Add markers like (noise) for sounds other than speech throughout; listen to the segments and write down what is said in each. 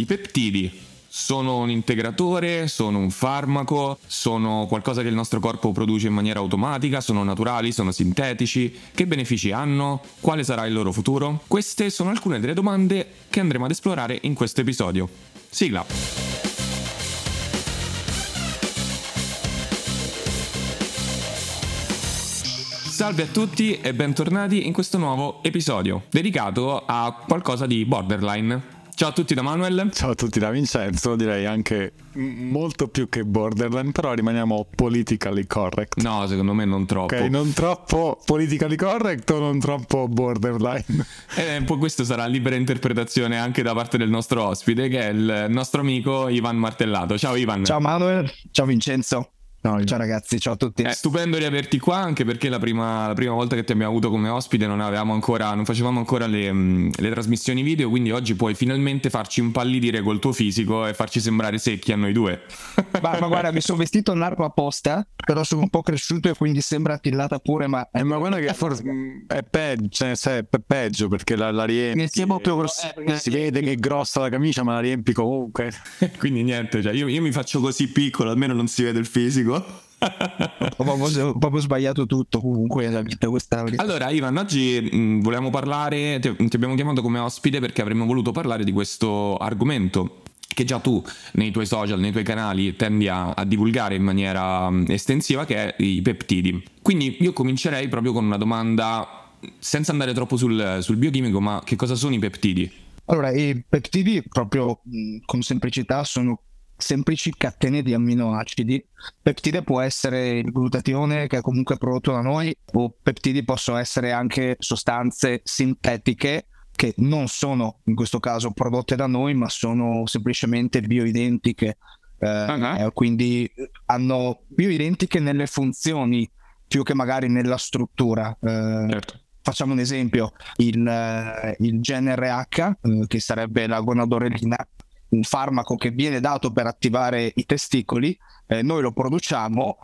I peptidi sono un integratore, sono un farmaco, sono qualcosa che il nostro corpo produce in maniera automatica, sono naturali, sono sintetici, che benefici hanno, quale sarà il loro futuro? Queste sono alcune delle domande che andremo ad esplorare in questo episodio. Sigla! Salve a tutti e bentornati in questo nuovo episodio dedicato a qualcosa di borderline. Ciao a tutti da Manuel. Ciao a tutti da Vincenzo, direi anche molto più che borderline, però rimaniamo politically correct. No, secondo me non troppo. Ok, non troppo politically correct o non troppo borderline? Eh, poi questo sarà libera interpretazione anche da parte del nostro ospite, che è il nostro amico Ivan Martellato. Ciao Ivan. Ciao Manuel, ciao Vincenzo. No, ciao ragazzi, ciao a tutti. È stupendo riaverti qua anche perché la prima, la prima volta che ti abbiamo avuto come ospite non, ancora, non facevamo ancora le, mm, le, trasmissioni video, quindi oggi puoi finalmente farci impallidire col tuo fisico e farci sembrare secchi a noi due. Ma, ma guarda, mi sono vestito largo apposta, però sono un po' cresciuto e quindi sembra attillata pure, ma... Eh, ma guarda che forse mm, è peggio, cioè, è peggio perché la, la riempi... Siamo più grossi. Eh, si vede che è grossa la camicia ma la riempi comunque. (laughs) quindi niente, cioè, io, io mi faccio così piccolo, almeno non si vede il fisico ho, (laughs) proprio, ho, proprio, sbagliato tutto comunque vita allora Ivan oggi mh, volevamo parlare ti, ti abbiamo chiamato come ospite perché avremmo voluto parlare di questo argomento che già tu nei tuoi social, nei tuoi canali tendi a, a divulgare in maniera um, estensiva, che è i peptidi. Quindi io comincerei proprio con una domanda, senza andare troppo sul, sul biochimico, ma che cosa sono i peptidi? Allora, i peptidi proprio con semplicità sono semplici catene di amminoacidi. Peptide può essere il glutatione che è comunque prodotto da noi o peptidi possono essere anche sostanze sintetiche che non sono in questo caso prodotte da noi ma sono semplicemente bioidentiche. Eh, uh-huh. quindi hanno bioidentiche nelle funzioni più che magari nella struttura. Eh, certo. Facciamo un esempio, il, eh, il GNRH, eh, che sarebbe la gonadorelina, un farmaco che viene dato per attivare i testicoli, eh, noi lo produciamo,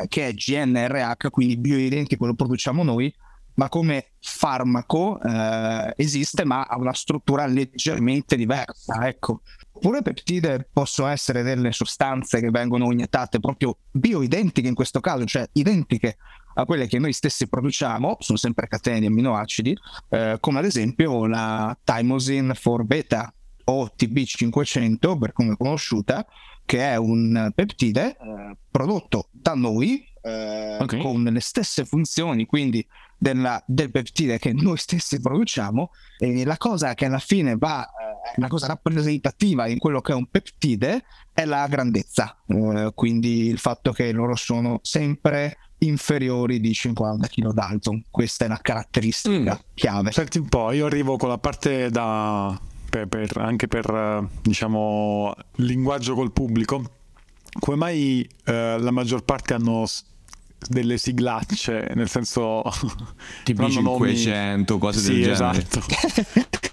eh, che è GNRH, quindi bioidentico lo produciamo noi, ma come farmaco eh, esiste, ma ha una struttura leggermente diversa. Ecco. Oppure peptide possono essere delle sostanze che vengono iniettate proprio bioidentiche in questo caso, cioè identiche a quelle che noi stessi produciamo, sono sempre catene di amminoacidi, eh, come ad esempio la thymosin 4 beta, o TB500 per come è conosciuta, che è un peptide eh, prodotto da noi eh, okay. con le stesse funzioni, quindi della, del peptide che noi stessi produciamo e la cosa che alla fine va, eh, la cosa rappresentativa in quello che è un peptide è la grandezza, eh, quindi il fatto che loro sono sempre inferiori di 50 kg d'alto, questa è la caratteristica mm. chiave. Senti un po', io arrivo con la parte da per, per, anche per diciamo linguaggio col pubblico come mai eh, la maggior parte hanno delle siglacce nel senso (laughs) tipo 500 cose sì, del genere. esatto. (laughs)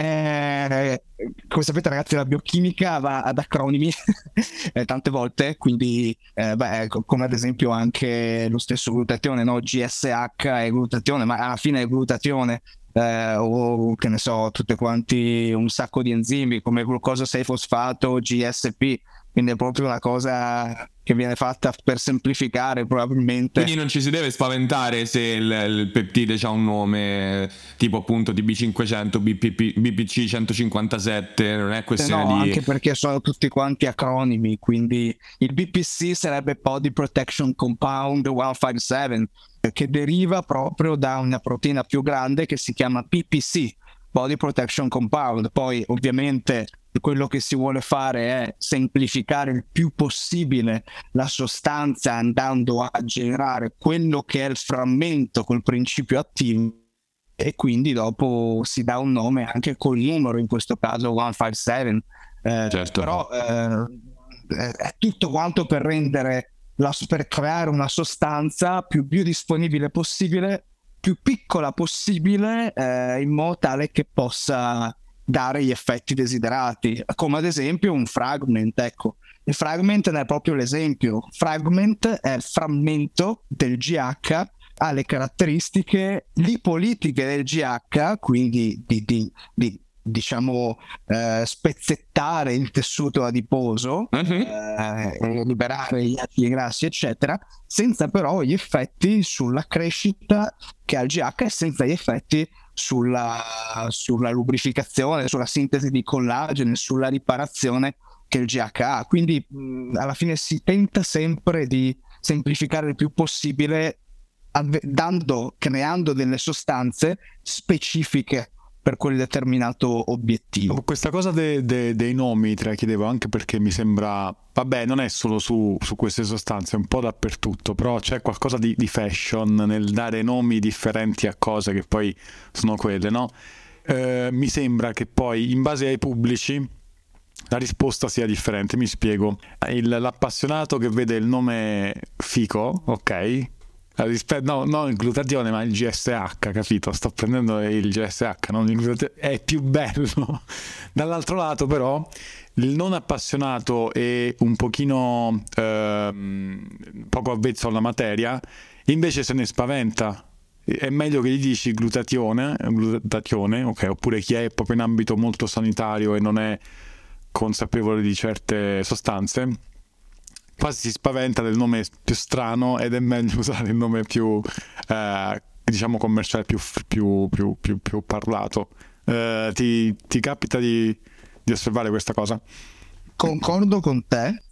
Eh, come sapete ragazzi la biochimica va ad acronimi (laughs) eh, tante volte quindi eh, beh, come ad esempio anche lo stesso glutatione no? GSH è glutatione ma alla fine è glutatione eh, o che ne so, tutte quanti un sacco di enzimi come glucosa 6 fosfato, GSP, quindi è proprio una cosa che viene fatta per semplificare probabilmente. Quindi non ci si deve spaventare se il, il peptide ha un nome tipo appunto DB500, BPP, BPC 157, non è questione no, di... anche perché sono tutti quanti acronimi, quindi il BPC sarebbe Body Protection Compound 157, che deriva proprio da una proteina più grande che si chiama PPC, Body Protection Compound. Poi ovviamente quello che si vuole fare è semplificare il più possibile la sostanza andando a generare quello che è il frammento col principio attivo e quindi dopo si dà un nome anche col numero, in questo caso 157. Eh, certo. Però eh, è tutto quanto per rendere la, per creare una sostanza più biodisponibile possibile, più piccola possibile, eh, in modo tale che possa dare gli effetti desiderati, come ad esempio un fragment. Ecco, il fragment è proprio l'esempio. Fragment è il frammento del GH ha le caratteristiche lipolitiche del GH, quindi di, di, di diciamo, eh, spezzettare il tessuto adiposo, uh-huh. eh, liberare gli acidi grassi, eccetera, senza però gli effetti sulla crescita che ha il GH e senza gli effetti sulla, sulla lubrificazione, sulla sintesi di collagene, sulla riparazione che il GH ha. Quindi mh, alla fine si tenta sempre di semplificare il più possibile dando, creando delle sostanze specifiche per quel determinato obiettivo. Questa cosa de, de, dei nomi te la chiedevo anche perché mi sembra, vabbè, non è solo su, su queste sostanze, è un po' dappertutto, però c'è qualcosa di, di, fashion nel dare nomi differenti a cose che poi sono quelle, no? Eh, mi sembra che poi in base ai pubblici la risposta sia differente, mi spiego. Il, l'appassionato che vede il nome fico, ok? Rispe- no, non il glutatione, ma il GSH, capito? Sto prendendo il GSH, non il glutatione, è più bello. (laughs) Dall'altro lato, però, il non appassionato e un pochino ehm, poco avvezzo alla materia, invece se ne spaventa. È meglio che gli dici glutatione, glutatione ok, oppure chi è proprio in ambito molto sanitario e non è consapevole di certe sostanze quasi si spaventa del nome più strano ed è meglio (laughs) usare il nome più, eh, diciamo, commerciale, più, più, più, più parlato. Eh, ti, ti, capita di, di, osservare questa cosa? Concordo con te.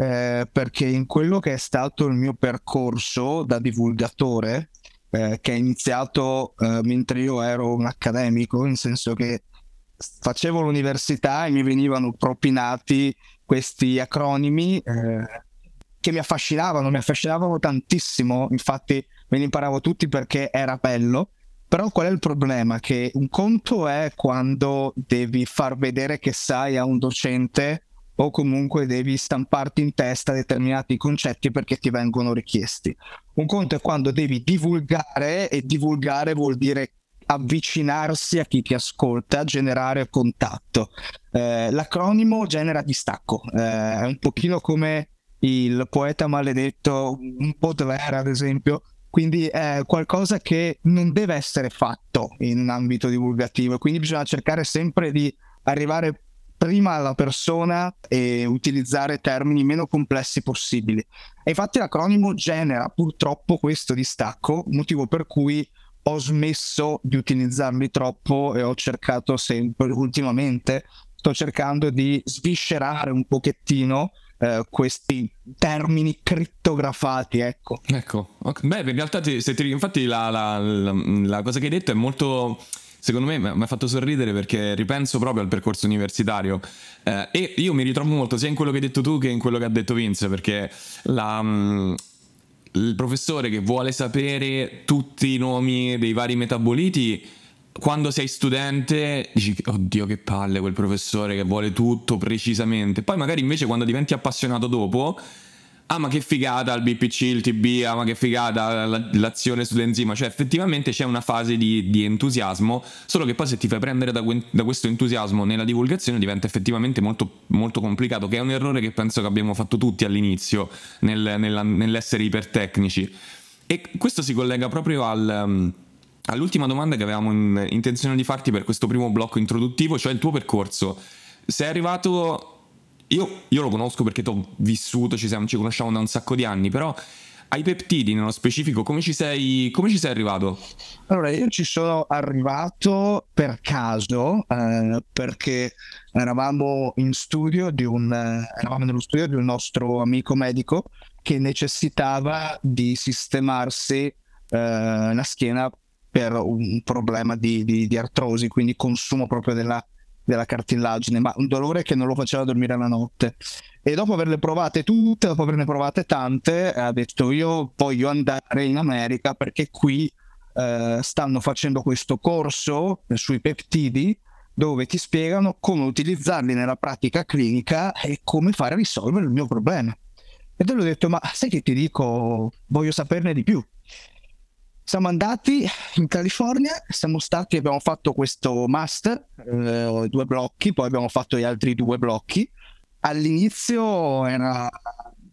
Eh, perché in quello che è stato il mio percorso da divulgatore, eh, che è iniziato eh, mentre io ero un accademico, nel senso che facevo l'università e mi venivano propinati questi acronimi eh, che mi affascinavano, mi affascinavano tantissimo, infatti me li imparavo tutti perché era bello, però qual è il problema? Che un conto è quando devi far vedere che sai a un docente o comunque devi stamparti in testa determinati concetti perché ti vengono richiesti. Un conto è quando devi divulgare e divulgare vuol dire avvicinarsi a chi ti ascolta, generare contatto. Eh, l'acronimo genera distacco, eh, è un pochino come il poeta maledetto, un Baudelaire ad esempio, quindi è qualcosa che non deve essere fatto in un ambito divulgativo, quindi bisogna cercare sempre di arrivare prima alla persona e utilizzare termini meno complessi possibili. E infatti l'acronimo genera purtroppo questo distacco, motivo per cui ho smesso di utilizzarli troppo e ho cercato sempre, ultimamente, sto cercando di sviscerare un pochettino eh, questi termini crittografati, ecco. Ecco, okay. beh, in realtà ti, se ti, infatti la, la, la, la cosa che hai detto è molto secondo me mi ha fatto sorridere perché ripenso proprio al percorso universitario eh, e io mi ritrovo molto sia in quello che hai detto tu che in quello che ha detto Vince perché la, il professore che vuole sapere tutti i nomi dei vari metaboliti, quando sei studente dici oddio che palle quel professore che vuole tutto precisamente. Poi magari invece quando diventi appassionato dopo ah ma che figata il BPC, il TB, ah ma che figata l'azione sull'enzima, cioè effettivamente c'è una fase di, di entusiasmo, solo che poi se ti fai prendere da, da, questo entusiasmo nella divulgazione diventa effettivamente molto, molto, complicato, che è un errore che penso che abbiamo fatto tutti all'inizio nel, nella, nell'essere ipertecnici. E questo si collega proprio al... Um, all'ultima domanda che avevamo in, intenzione di farti per questo primo blocco introduttivo, cioè il tuo percorso. Sei arrivato io, io lo conosco perché ti ho vissuto, ci, siamo, ci conosciamo da un sacco di anni, però ai peptidi nello specifico come ci sei, come ci sei arrivato? Allora io ci sono arrivato per caso eh, perché eravamo in studio di un eh, eravamo nello studio di un nostro amico medico che necessitava di sistemarsi eh, la schiena per un problema di, di, di artrosi quindi consumo proprio della della cartilagine, ma un dolore che non lo faceva dormire la notte. E dopo averle provate tutte, dopo averne provate tante, ha detto io voglio andare in America perché qui eh, stanno facendo questo corso sui peptidi dove ti spiegano come utilizzarli nella pratica clinica e come fare a risolvere il mio problema. E te l'ho detto, ma sai che ti dico, voglio saperne di più. Siamo andati in California, siamo stati, abbiamo fatto questo master, eh, due blocchi, poi abbiamo fatto gli altri due blocchi. All'inizio era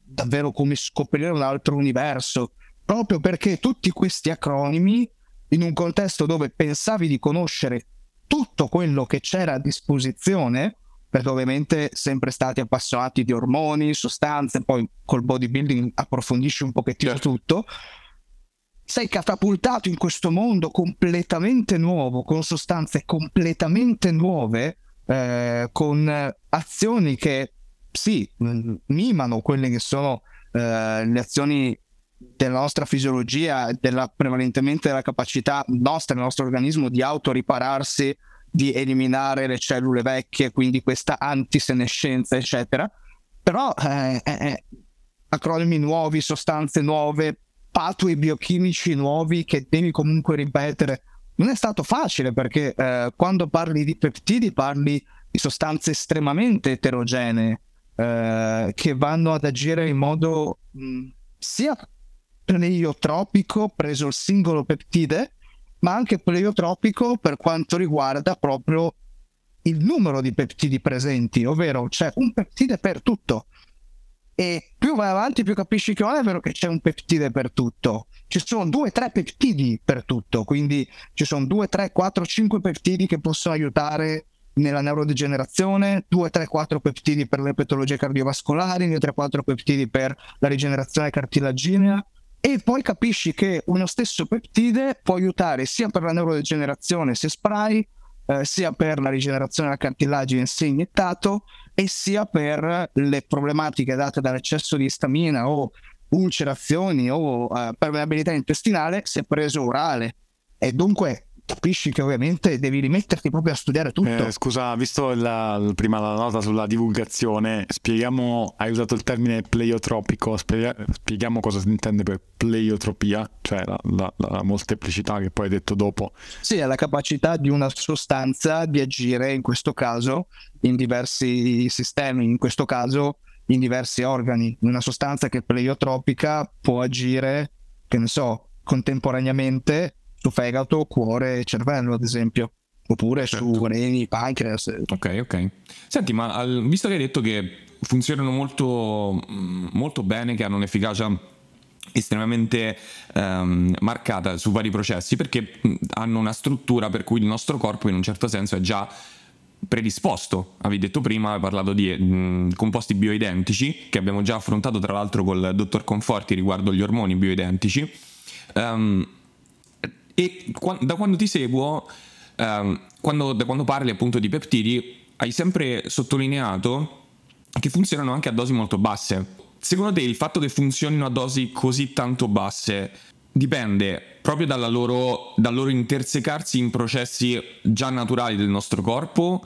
davvero come scoprire un altro universo, proprio perché tutti questi acronimi, in un contesto dove pensavi di conoscere tutto quello che c'era a disposizione, perché ovviamente sempre stati appassionati di ormoni, sostanze, poi col bodybuilding approfondisci un pochettino certo. tutto, sei catapultato in questo mondo completamente nuovo, con sostanze completamente nuove, eh, con azioni che sì, mimano quelle che sono eh, le azioni della nostra fisiologia, della, prevalentemente della capacità nostra, del nostro organismo di autoripararsi, di eliminare le cellule vecchie, quindi questa antisenescenza, eccetera. Però eh, eh, eh acronimi nuovi, sostanze nuove, patui biochimici nuovi che devi comunque ripetere. Non è stato facile perché eh, quando parli di peptidi parli di sostanze estremamente eterogenee eh, che vanno ad agire in modo mh, sia pleiotropico preso il singolo peptide, ma anche pleiotropico per quanto riguarda proprio il numero di peptidi presenti, ovvero c'è un peptide per tutto. E più vai avanti, più capisci che non è vero che c'è un peptide per tutto. Ci sono due, tre peptidi per tutto, quindi ci sono due, tre, quattro, cinque peptidi che possono aiutare nella neurodegenerazione, 2, 3, 4 peptidi per le patologie cardiovascolari, 2, 3, 4 peptidi per la rigenerazione cartilaginea e poi capisci che uno stesso peptide può aiutare sia per la neurodegenerazione se spray, eh, sia per la rigenerazione della cartilagine se iniettato e sia per le problematiche date dall'eccesso di istamina o ulcerazioni o eh, permeabilità intestinale se preso orale. E dunque capisci che ovviamente devi rimetterti proprio a studiare tutto. Eh, scusa, visto la, prima la nota sulla divulgazione, spieghiamo, hai usato il termine pleiotropico, spiega, spieghiamo cosa si intende per pleiotropia, cioè la, la, la, molteplicità che poi hai detto dopo. Sì, è la capacità di una sostanza di agire, in questo caso, in diversi sistemi, in questo caso in diversi organi. Una sostanza che è pleiotropica può agire, che ne so, contemporaneamente su fegato, cuore e cervello, ad esempio. Oppure certo. su reni, pancreas. Ok, ok. Senti, ma al, visto che hai detto che funzionano molto, mm, molto bene, che hanno un'efficacia estremamente um, marcata su vari processi perché mm, hanno una struttura per cui il nostro corpo in un certo senso è già predisposto. Avevi detto prima, hai parlato di mh, mm, composti bioidentici che abbiamo già affrontato tra l'altro col dottor Conforti riguardo gli ormoni bioidentici. Um, e da quando ti seguo, ehm, quando, da quando parli appunto di peptidi, hai sempre sottolineato che funzionano anche a dosi molto basse. Secondo te il fatto che funzionino a dosi così tanto basse dipende proprio loro, dal loro intersecarsi in processi già naturali del nostro corpo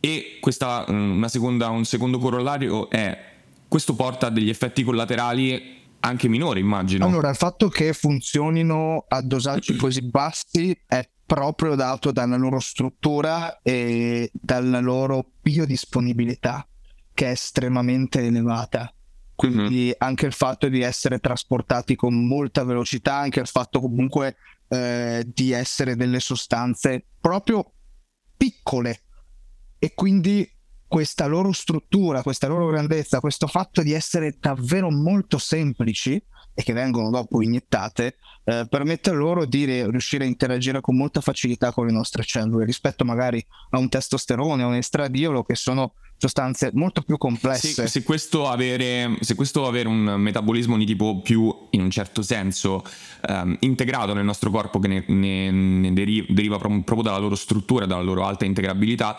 e questa, mm, seconda, un secondo corollario è questo porta a degli effetti collaterali anche minore, immagino. Allora, il fatto che funzionino a dosaggi (clears throat) così bassi è proprio dato dalla loro struttura e dalla loro biodisponibilità, che è estremamente elevata. Quindi mm-hmm. anche il fatto di essere trasportati con molta velocità, anche il fatto comunque eh, di essere delle sostanze proprio piccole e quindi questa loro struttura, questa loro grandezza, questo fatto di essere davvero molto semplici e che vengono dopo iniettate, eh, permette loro di riuscire a interagire con molta facilità con le nostre cellule rispetto magari a un testosterone, a un estradiolo che sono sostanze molto più complesse. Se, se, questo avere, se, questo avere, un metabolismo di tipo più, in un certo senso, um, integrato nel nostro corpo, che ne, ne, ne deriva proprio dalla loro struttura, dalla loro alta integrabilità,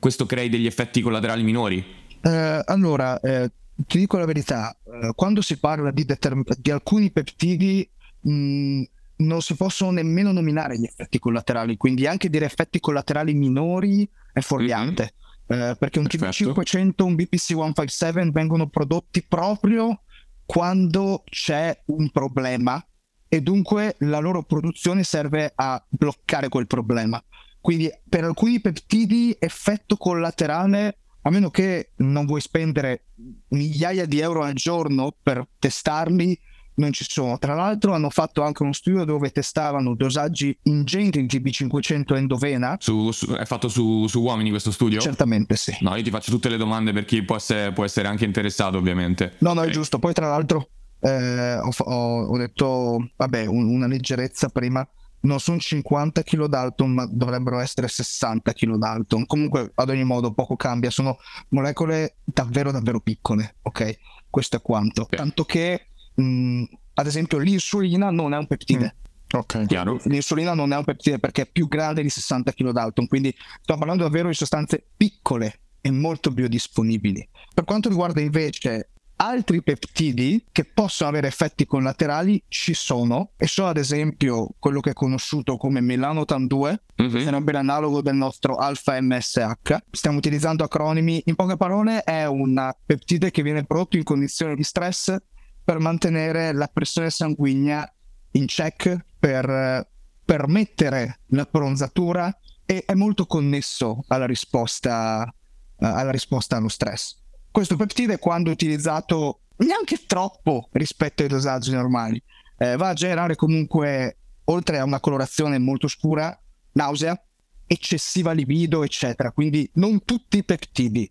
questo crei degli effetti collaterali minori? Eh, allora, eh, ti dico la verità, eh, quando si parla di, determ- di alcuni peptidi mh, mm, non si possono nemmeno nominare gli effetti collaterali, quindi anche dire effetti collaterali minori è fuorviante. Mm-hmm. perché un TB500 un BPC157 vengono prodotti proprio quando c'è un problema e dunque la loro produzione serve a bloccare quel problema. Quindi per alcuni peptidi effetto collaterale, a meno che non vuoi spendere migliaia di euro al giorno per testarli, non ci sono. Tra l'altro hanno fatto anche uno studio dove testavano dosaggi ingenti di GB500 endovena. Su, su, è fatto su, su, uomini questo studio? Certamente sì. No, io ti faccio tutte le domande per chi può essere, può essere anche interessato ovviamente. No, no, okay. è giusto. Poi tra l'altro eh, ho, ho, ho, detto, vabbè, un, una leggerezza prima non sono 50 kg Dalton, ma dovrebbero essere 60 kg Dalton. Comunque, ad ogni modo, poco cambia. Sono molecole davvero, davvero piccole. Ok, questo è quanto. Okay. Tanto che, mh, ad esempio, l'insulina non è un peptide. Mm. Ok, chiaro. L'insulina non è un peptide perché è più grande di 60 kg Dalton, quindi sto parlando davvero di sostanze piccole e molto biodisponibili. Per quanto riguarda invece altri peptidi che possono avere effetti collaterali ci sono e sono ad esempio quello che è conosciuto come melanotan 2 mm-hmm. che sarebbe l'analogo del nostro alfa MSH stiamo utilizzando acronimi in poche parole è un peptide che viene prodotto in condizioni di stress per mantenere la pressione sanguigna in check per permettere la bronzatura e è molto connesso alla risposta, alla risposta allo stress questo peptide quando utilizzato neanche troppo rispetto ai dosaggi normali eh, va a generare comunque oltre a una colorazione molto scura nausea eccessiva libido eccetera. Quindi non tutti i peptidi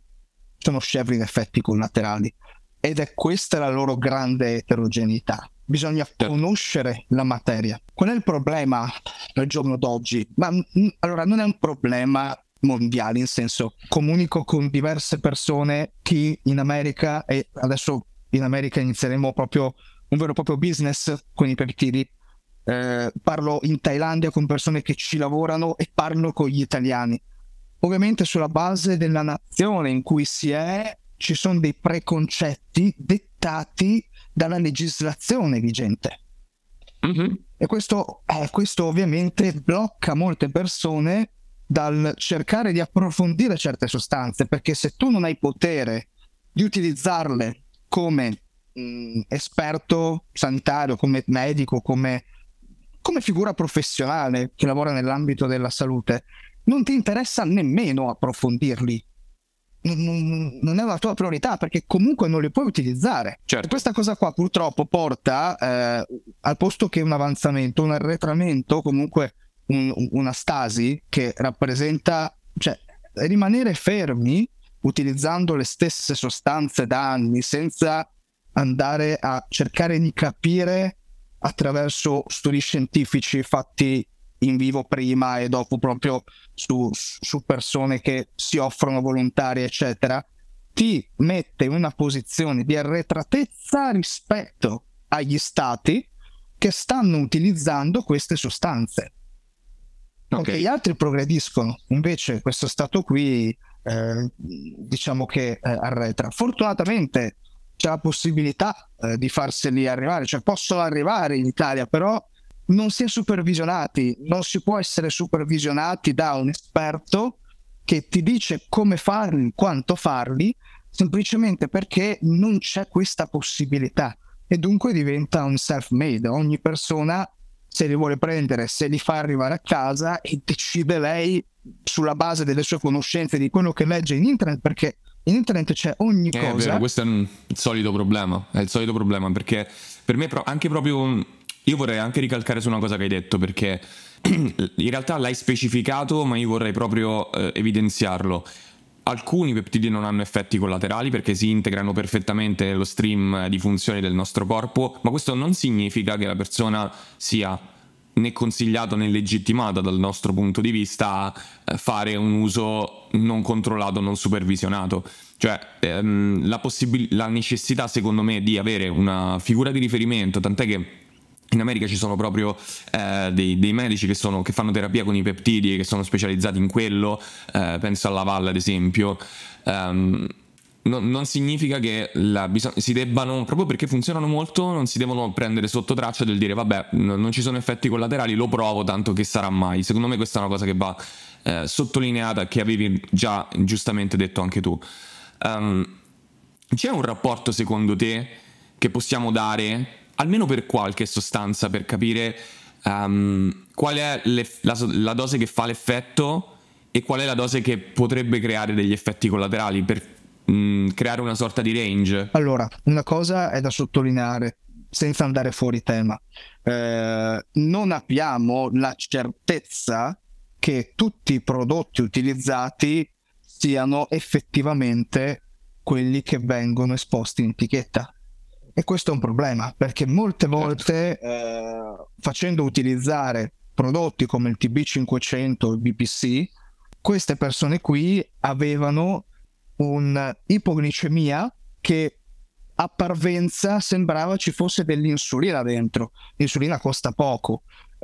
sono scevri in effetti collaterali. Ed è questa la loro grande eterogeneità. Bisogna certo. conoscere la materia. Qual è il problema al giorno d'oggi? Ma allora non è un problema mondiali, in senso comunico con diverse persone che in America e adesso in America inizieremo proprio un vero e proprio business con i peptidi. Eh, parlo in Thailandia con persone che ci lavorano e parlo con gli italiani. Ovviamente sulla base della nazione in cui si è ci sono dei preconcetti dettati dalla legislazione vigente. Mm-hmm. E questo, eh, questo ovviamente blocca molte persone dal cercare di approfondire certe sostanze, perché se tu non hai potere di utilizzarle come mh, esperto sanitario, come medico, come, come figura professionale che lavora nell'ambito della salute, non ti interessa nemmeno approfondirli. Non, non, è una tua priorità perché comunque non li puoi utilizzare. Certo. questa cosa qua purtroppo porta eh, al posto che un avanzamento, un arretramento, comunque un, una stasi che rappresenta, cioè rimanere fermi utilizzando le stesse sostanze da anni senza andare a cercare di capire attraverso studi scientifici fatti in vivo prima e dopo proprio su, su persone che si offrono volontarie eccetera ti mette in una posizione di arretratezza rispetto agli stati che stanno utilizzando queste sostanze Okay. gli altri progrediscono, invece questo stato qui eh, diciamo che eh, arretra. Fortunatamente c'è la possibilità eh, di farseli arrivare, cioè possono arrivare in Italia, però non si è supervisionati, non si può essere supervisionati da un esperto che ti dice come farli, quanto farli, semplicemente perché non c'è questa possibilità e dunque diventa un self-made. Ogni persona se li vuole prendere, se li fa arrivare a casa e decide lei sulla base delle sue conoscenze di quello che legge in internet perché in internet c'è ogni eh, cosa. Vero, questo è il solito problema, è il solito problema perché per me anche proprio io vorrei anche ricalcare su una cosa che hai detto perché (clears throat) in realtà l'hai specificato ma io vorrei proprio eh, evidenziarlo alcuni peptidi non hanno effetti collaterali perché si integrano perfettamente nello stream di funzioni del nostro corpo, ma questo non significa che la persona sia né consigliato né legittimata dal nostro punto di vista a eh, fare un uso non controllato, non supervisionato. Cioè, ehm, la, possib- la necessità, secondo me, di avere una figura di riferimento, tant'è che in America ci sono proprio eh, dei, dei, medici che, sono, che, fanno terapia con i peptidi e che sono specializzati in quello, eh, penso alla Valle ad esempio. Um, no, non significa che bisog- si debbano, proprio perché funzionano molto, non si devono prendere sotto traccia del dire vabbè, n- non ci sono effetti collaterali, lo provo tanto che sarà mai. Secondo me questa è una cosa che va eh, sottolineata, che avevi già giustamente detto anche tu. Um, c'è un rapporto secondo te che possiamo dare almeno per qualche sostanza per capire um, qual è la, la, dose che fa l'effetto e qual è la dose che potrebbe creare degli effetti collaterali per um, creare una sorta di range. Allora, una cosa è da sottolineare senza andare fuori tema. Eh, non abbiamo la certezza che tutti i prodotti utilizzati siano effettivamente quelli che vengono esposti in etichetta. E questo è un problema perché molte certo. volte eh, facendo utilizzare prodotti come il TB500 il BPC, queste persone qui avevano un'ipoglicemia che a parvenza sembrava ci fosse dell'insulina dentro. L'insulina costa poco.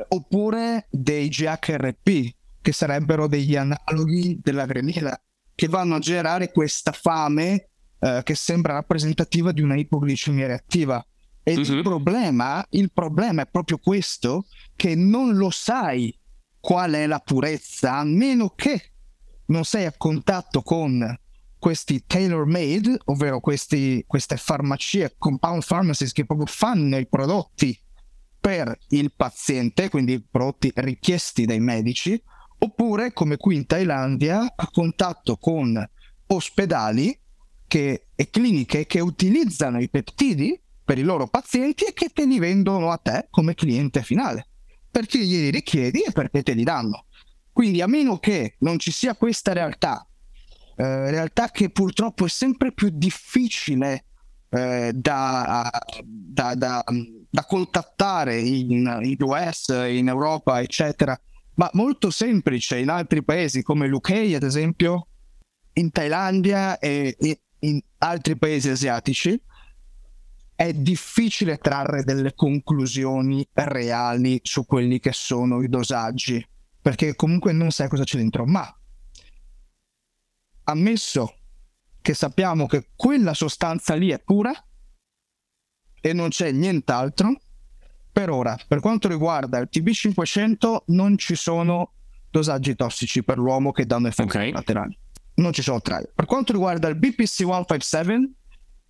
Oppure dei GHRP, che sarebbero degli analoghi della grenina, che vanno a generare questa fame eh, che sembra rappresentativa di una ipoglicemia reattiva. E uh-huh. il, mhm. problema, il problema è proprio questo, che non lo sai qual è la purezza, a meno che non sei a contatto con questi tailor made, ovvero questi, queste farmacie, compound pharmacies che proprio fanno i prodotti per il paziente, quindi prodotti richiesti dai medici, oppure come qui in Thailandia a contatto con ospedali che, e cliniche che utilizzano i peptidi per i loro pazienti e che te li vendono a te come cliente finale, perché glieli richiedi e perché te li danno. Quindi a meno che non ci sia questa realtà, eh, realtà che purtroppo è sempre più difficile eh, da, da, da, da, contattare in, in US, in Europa, eccetera, ma molto semplice in altri paesi come l'UK, ad esempio, in Thailandia e in altri paesi asiatici, è difficile trarre delle conclusioni reali su quelli che sono i dosaggi perché comunque non sai cosa c'è dentro, ma ammesso che sappiamo che quella sostanza lì è pura e non c'è nient'altro, per ora, per quanto riguarda il TB500 non ci sono dosaggi tossici per l'uomo che danno effetti okay. laterali. Non ci sono trial. Per quanto riguarda il BPC 157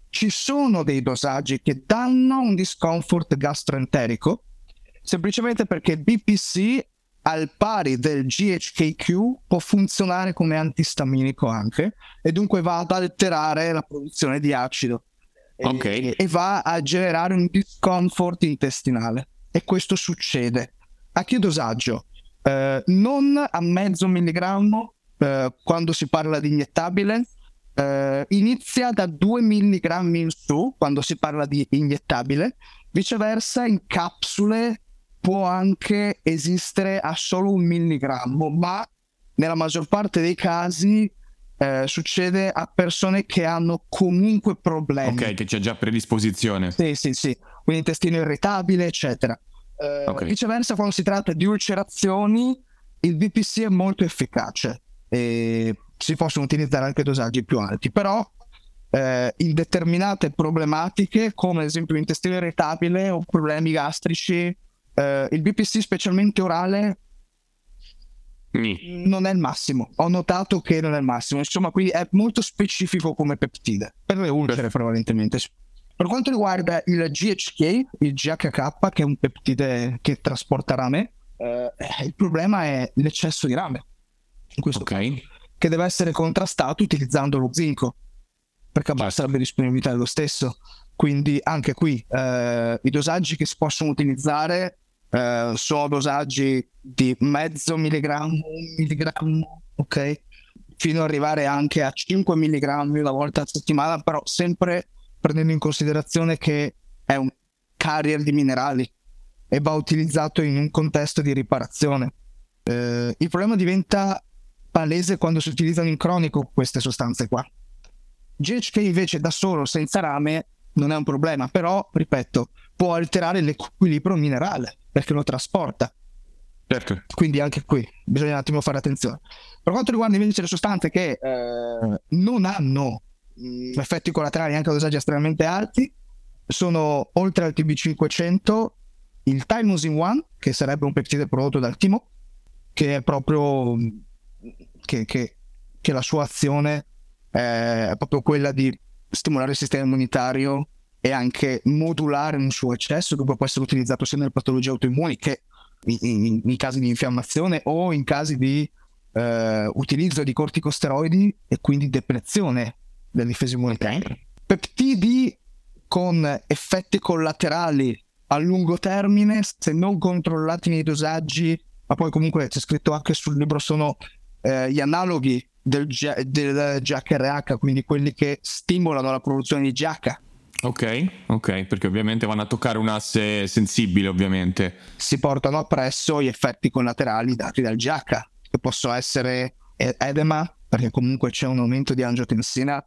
ci sono dei dosaggi che danno un discomfort gastroenterico semplicemente perché il BPC al pari del GHKQ può funzionare come antistaminico anche e dunque va ad alterare la produzione di acido okay. e, e, va a generare un discomfort intestinale e questo succede a che dosaggio? Eh, non a mezzo milligrammo eh, quando si parla di iniettabile eh, inizia da 2 milligrammi in su quando si parla di iniettabile viceversa in capsule può anche esistere a solo un milligrammo, ma nella maggior parte dei casi eh, succede a persone che hanno comunque problemi. Ok, che c'è già predisposizione. Sì, sì, sì, quindi intestino irritabile, eccetera. Eh, okay. Viceversa, quando si tratta di ulcerazioni, il BPC è molto efficace e si possono utilizzare anche dosaggi più alti, però eh, in determinate problematiche, come ad esempio l'intestino irritabile o problemi gastrici, Uh, il BPC specialmente orale mm. non è il massimo. Ho notato che non è il massimo. Insomma, qui è molto specifico come peptide per le ulcere, prevalentemente. Per quanto riguarda il GHK, il GHK, che è un peptide che trasporta rame, uh, il problema è l'eccesso di rame. In questo ok. Caso, che deve essere contrastato utilizzando lo zinco, perché abbassa certo. disponibilità dello stesso. Quindi anche qui uh, i dosaggi che si possono utilizzare eh, sono dosaggi di mezzo milligrammo, un milligrammo, ok? Fino ad arrivare anche a 5 milligrammi una volta a settimana, però sempre prendendo in considerazione che è un carrier di minerali e va utilizzato in un contesto di riparazione. Eh, il problema diventa palese quando si utilizzano in cronico queste sostanze qua. GHK invece da solo, senza rame, non è un problema, però, ripeto, può alterare l'equilibrio minerale perché lo trasporta. Certo. Quindi anche qui bisogna un attimo fare attenzione. Per quanto riguarda invece le sostanze che eh, non hanno mm, effetti collaterali anche a dosaggi estremamente alti, sono oltre al TB500 il Thymosin 1, che sarebbe un peptide prodotto dal timo, che è proprio mm, che, che, che la sua azione è proprio quella di stimolare il sistema immunitario e anche modulare un suo eccesso che può essere utilizzato sia nelle patologie autoimmuni che in, in, in casi di infiammazione o in casi di eh, utilizzo di corticosteroidi e quindi depressione della difesa immunitaria. Peptidi con effetti collaterali a lungo termine, se non controllati nei dosaggi, ma poi comunque c'è scritto anche sul libro, sono eh, gli analoghi del, del GHRH, quindi quelli che stimolano la produzione di GH Ok, ok, perché ovviamente vanno a toccare un asse sensibile, ovviamente. Si portano appresso gli effetti collaterali dati dal GH, che possono essere edema, perché comunque c'è un aumento di angiotensina,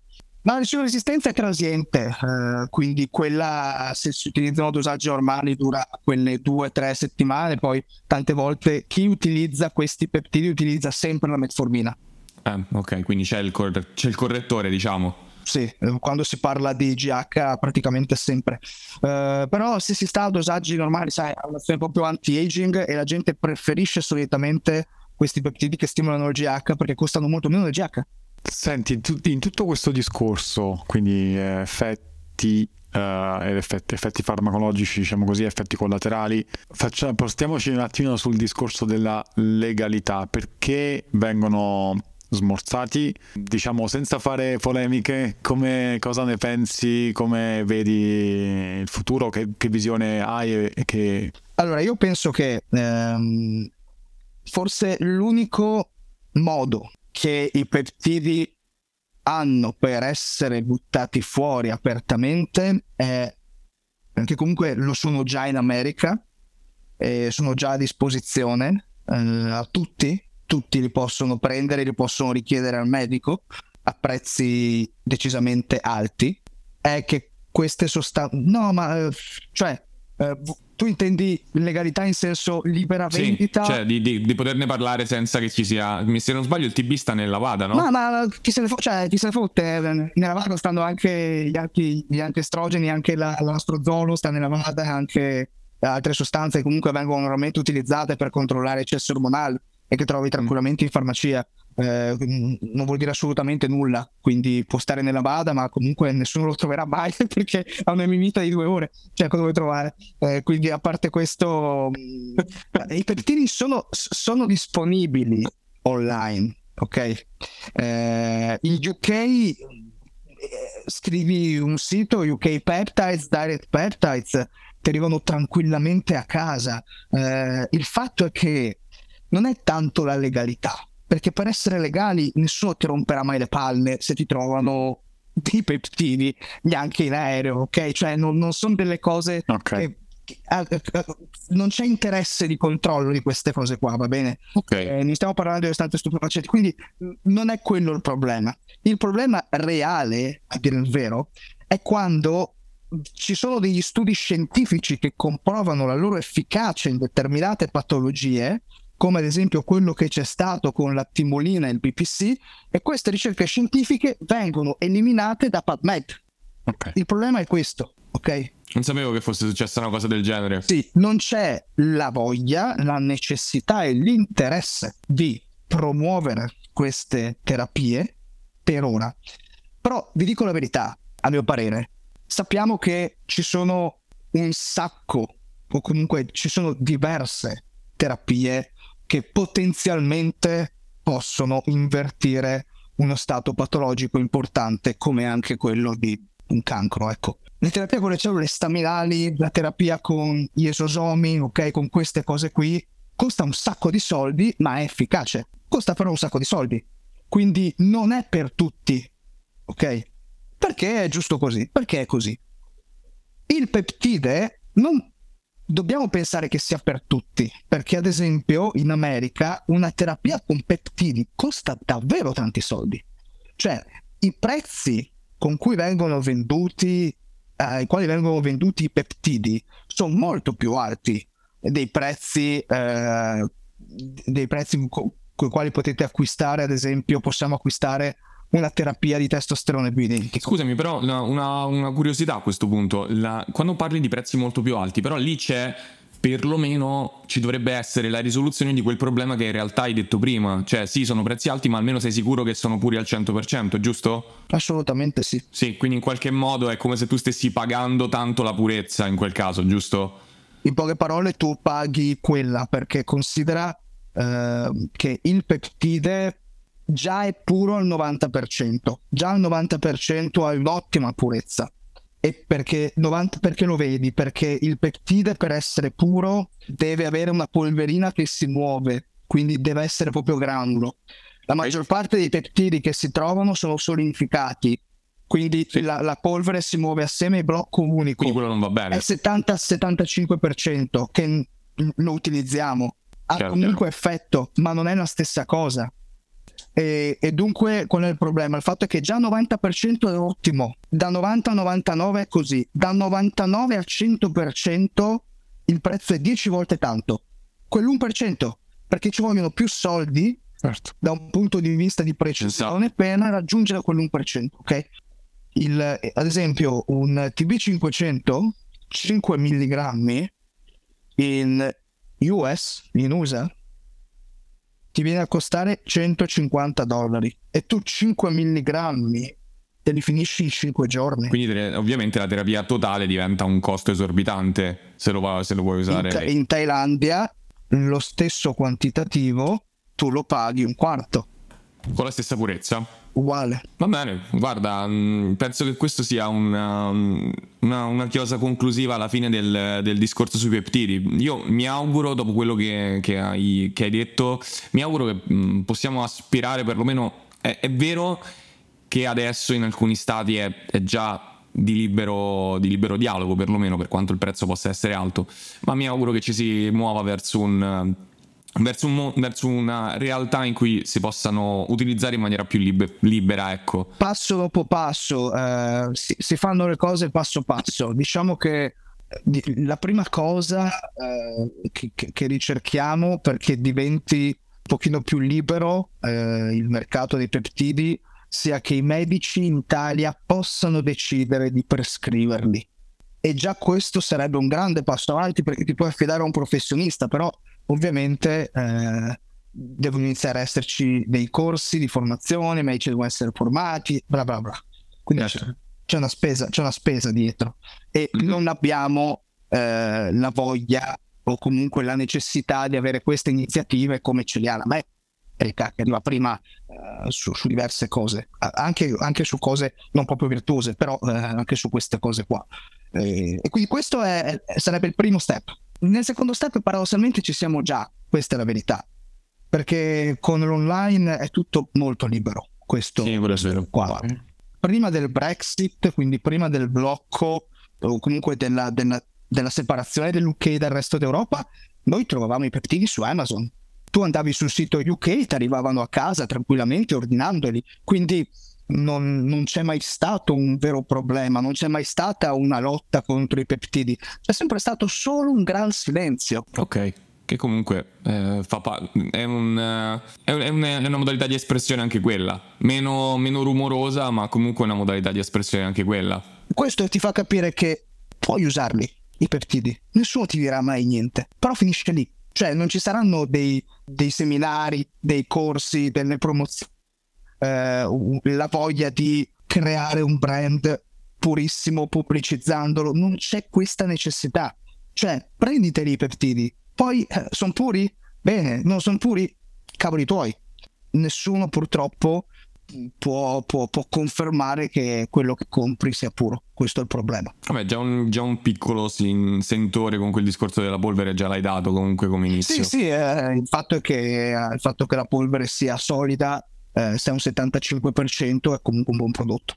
ma la resistenza è transiente, eh, quindi quella se si utilizzano dosaggi normali dura quelle due o tre settimane, poi tante volte chi utilizza questi peptidi utilizza sempre la metformina. Eh, ok, quindi c'è il, corre- c'è il correttore, diciamo. Sì, eh, quando si parla di GH praticamente sempre. Uh, però se si sta a dosaggi normali, sai, ha un'azione proprio anti-aging e la gente preferisce solitamente questi peptidi che stimolano il GH perché costano molto meno del GH. Senti, in tutto questo discorso, quindi eh, effetti Uh, effetti, effetti, farmacologici, diciamo così, effetti collaterali. Facciamo, spostiamoci un attimino sul discorso della legalità. Perché vengono smorzati? Diciamo senza fare polemiche, come, cosa ne pensi? Come vedi il futuro? Che, che visione hai? Che... Allora, io penso che ehm, forse l'unico modo che i peptidi hanno per essere buttati fuori apertamente è che comunque lo sono già in America e sono già a disposizione eh, a tutti, tutti li possono prendere, li possono richiedere al medico a prezzi decisamente alti, è che queste sostanze... No, ma eh, cioè eh, tu intendi legalità in senso libera vendita? Sì, cioè di, di, di, poterne parlare senza che ci sia. Se non sbaglio, il TB sta nella Vada, no? Ma, ma chi, se ne fo- cioè, chi se ne fotte? Nella Vada stanno anche gli, anti, gli antiestrogeni, anche la, l'astrozono sta nella Vada, anche altre sostanze che comunque vengono normalmente utilizzate per controllare eccesso ormonale e che trovi tranquillamente in farmacia eh, non vuol dire assolutamente nulla, quindi può stare nella bada, ma comunque nessuno lo troverà mai (laughs) perché ha una mimita di due ore, cioè cosa vuoi trovare? Eh, quindi a parte questo, mm, i peptidi sono, sono, disponibili online, ok? Eh, in UK eh, scrivi un sito UK Peptides, Direct Peptides, ti arrivano tranquillamente a casa. Eh, il fatto è che non è tanto la legalità, perché per essere legali nessuno ti romperà mai le palle se ti trovano (laughs) dei peptidi neanche in aereo, ok? Cioè non, non sono delle cose okay. che, eh, eh, non c'è interesse di controllo di queste cose qua, va bene? Okay. Eh, ne stiamo parlando di sostanze stupefacenti, quindi non è quello il problema. Il problema reale, a dire il vero, è quando ci sono degli studi scientifici che comprovano la loro efficacia in determinate patologie come ad esempio quello che c'è stato con la timolina e il BPC, e queste ricerche scientifiche vengono eliminate da PubMed. Okay. Il problema è questo, ok? Non sapevo che fosse successa una cosa del genere. Sì, non c'è la voglia, la necessità e l'interesse di promuovere queste terapie per ora. Però vi dico la verità, a mio parere, sappiamo che ci sono un sacco, o comunque ci sono diverse terapie che potenzialmente possono invertire uno stato patologico importante come anche quello di un cancro. Ecco. Le terapie con le cellule staminali, la terapia con gli esosomi, ok, con queste cose qui, costa un sacco di soldi, ma è efficace. Costa però un sacco di soldi. Quindi non è per tutti, ok? Perché è giusto così? Perché è così. Il peptide non dobbiamo pensare che sia per tutti, perché ad esempio in America una terapia con peptidi costa davvero tanti soldi. Cioè, i prezzi con cui vengono venduti, eh, ai quali vengono venduti i peptidi, sono molto più alti dei prezzi, eh, dei prezzi con i quali potete acquistare, ad esempio, possiamo acquistare una terapia di testosterone più identica. Scusami, però una, una, curiosità a questo punto. La, quando parli di prezzi molto più alti, però lì c'è perlomeno ci dovrebbe essere la risoluzione di quel problema che in realtà hai detto prima. Cioè, sì, sono prezzi alti, ma almeno sei sicuro che sono puri al 100%, giusto? Assolutamente sì. Sì, quindi in qualche modo è come se tu stessi pagando tanto la purezza in quel caso, giusto? In poche parole, tu paghi quella perché considera eh, che il peptide già è puro al 90%, già al 90% ha un'ottima purezza. E perché, 90, perché lo vedi? Perché il peptide per essere puro deve avere una polverina che si muove, quindi deve essere proprio granulo. La maggior parte dei peptidi che si trovano sono solidificati quindi sì. la, la, polvere si muove assieme ai blocco unico. Quindi quello non va bene. È 70-75% che lo utilizziamo. Ha chiaro, comunque effetto, ma non è la stessa cosa. E, e, dunque qual è il problema? Il fatto è che già 90% è ottimo, da 90 a 99 è così, da 99 al 100% il prezzo è 10 volte tanto. Quell'1% perché ci vogliono più soldi certo. da un punto di vista di precisione esatto. per raggiungere quell'1%, ok? Il, ad esempio un TB500 5 mg in US, in USA, ti viene a costare 150 dollari e tu 5 mg te li finisci in 5 giorni. Quindi ovviamente la terapia totale diventa un costo esorbitante se lo, va, se lo vuoi usare. In, in Thailandia lo stesso quantitativo tu lo paghi un quarto. Con la stessa purezza? Uguale. Va bene, guarda, mm, penso che questo sia una, una, una chiosa conclusiva alla fine del, del, discorso sui peptidi. Io mi auguro, dopo quello che, che, hai, che hai, detto, mi auguro che mm, possiamo aspirare perlomeno... È, è vero che adesso in alcuni stati è, è già di libero, di libero, dialogo, perlomeno per quanto il prezzo possa essere alto, ma mi auguro che ci si muova verso, un, verso, un, verso una realtà in cui si possano utilizzare in maniera più libe, libera. Ecco. Passo dopo passo, eh, si, si, fanno le cose passo passo. Diciamo che eh, la prima cosa eh, che, che, ricerchiamo perché diventi un pochino più libero eh, il mercato dei peptidi sia che i medici in Italia possano decidere di prescriverli. E già questo sarebbe un grande passo avanti perché ti puoi affidare a un professionista, però ovviamente eh, devono iniziare a esserci dei corsi di formazione, i medici devono essere formati, bla bla bla. Quindi c'è, c'è, una, spesa, c'è una spesa dietro e mm-hmm. non abbiamo eh, la voglia o comunque la necessità di avere queste iniziative come ce le ha la MEC che arriva prima uh, su, su, diverse cose, anche, anche, su cose non proprio virtuose, però uh, anche su queste cose qua. E, e quindi questo è, sarebbe il primo step. Nel secondo step paradossalmente ci siamo già, questa è la verità, perché con l'online è tutto molto libero, questo sì, qua. Prima del Brexit, quindi prima del blocco o comunque della, della, della separazione dell'UK dal resto d'Europa, noi trovavamo i peptidi su Amazon. Tu andavi sul sito UK ti arrivavano a casa tranquillamente ordinandoli. Quindi non, non, c'è mai stato un vero problema, non c'è mai stata una lotta contro i peptidi, c'è sempre stato solo un gran silenzio. Ok. Che comunque eh, pa- è, un, eh, è, un, è, una modalità di espressione anche quella, meno, meno rumorosa, ma comunque una modalità di espressione anche quella. Questo ti fa capire che puoi usarli, i peptidi, nessuno ti dirà mai niente, però finisce lì cioè non ci saranno dei, dei seminari, dei corsi, delle promozioni, eh, la voglia di creare un brand purissimo pubblicizzandolo, non c'è questa necessità. Cioè, prenditeli i peptidi, poi eh, sono puri? Bene, non sono puri? Cavoli tuoi. Nessuno purtroppo può, può, può, confermare che quello che compri sia puro. Questo è il problema. Vabbè, già un, già un piccolo sentore con quel discorso della polvere già l'hai dato comunque come inizio. Sì, sì, eh, il, fatto è che, eh, il fatto che la polvere sia solida, eh, se è un 75% è comunque un buon prodotto.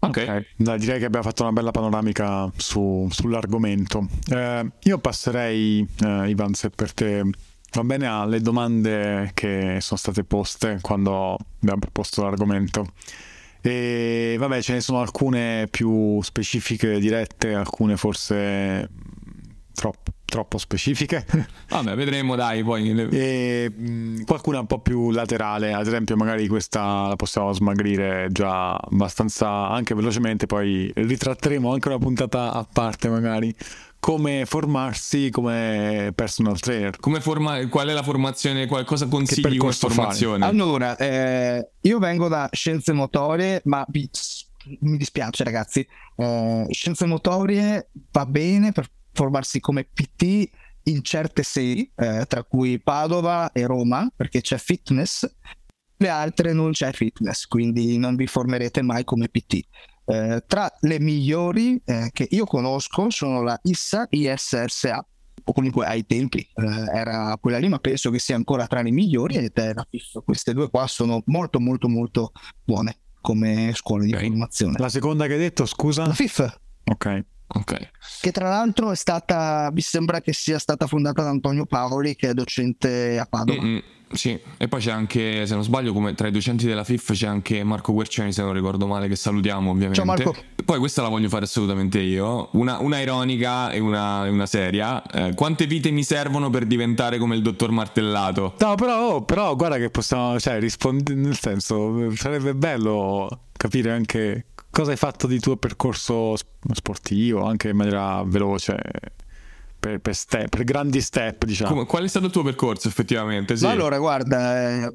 Ok, okay. Dai, direi che abbiamo fatto una bella panoramica su, sull'argomento. Eh, io passerei, eh, Ivan, se per te Va bene alle domande che sono state poste quando abbiamo proposto l'argomento. E vabbè, ce ne sono alcune più specifiche, dirette, alcune forse troppo, troppo specifiche. (laughs) Vabbè, vedremo dai poi. E mh, qualcuna un po' più laterale, ad esempio magari questa la possiamo smagrire già abbastanza anche velocemente, poi ritratteremo anche una puntata a parte magari come formarsi come personal trainer. Come forma- qual è la formazione? Cosa consigli come formazione? Fare? Allora, eh, io vengo da scienze motorie, ma mi dispiace ragazzi, eh, scienze motorie va bene per formarsi come PT in certe sedi, eh, tra cui Padova e Roma, perché c'è fitness, le altre non c'è fitness, quindi non vi formerete mai come PT. Eh, tra le migliori eh, che io conosco sono la ISSA ISSA o comunque ai tempi eh, era quella lì ma penso che sia ancora tra le migliori ed è la FIF queste due qua sono molto molto molto buone come scuola di Ok. formazione. La seconda che hai detto, scusa? La FIF, Ok. Ok. che tra l'altro è stata, mi sembra che sia stata fondata da Antonio Paoli, che è docente a Padova. Mm-mm, sì, e poi c'è anche, se non sbaglio, come tra i docenti della FIF c'è anche Marco Guerciani, se non ricordo male, che salutiamo ovviamente. Ciao, Marco. Poi questa la voglio fare assolutamente io, una, una ironica e una, una seria. Eh, quante vite mi servono per diventare come il dottor Martellato? No, però, oh, però guarda che possiamo, cioè, rispondi, nel senso, sarebbe bello capire anche cosa hai fatto di tuo percorso sp- sportivo, anche in maniera veloce, per, per step, per grandi step, diciamo. Come- qual è stato il tuo percorso effettivamente? Sì. Ma allora, guarda, eh,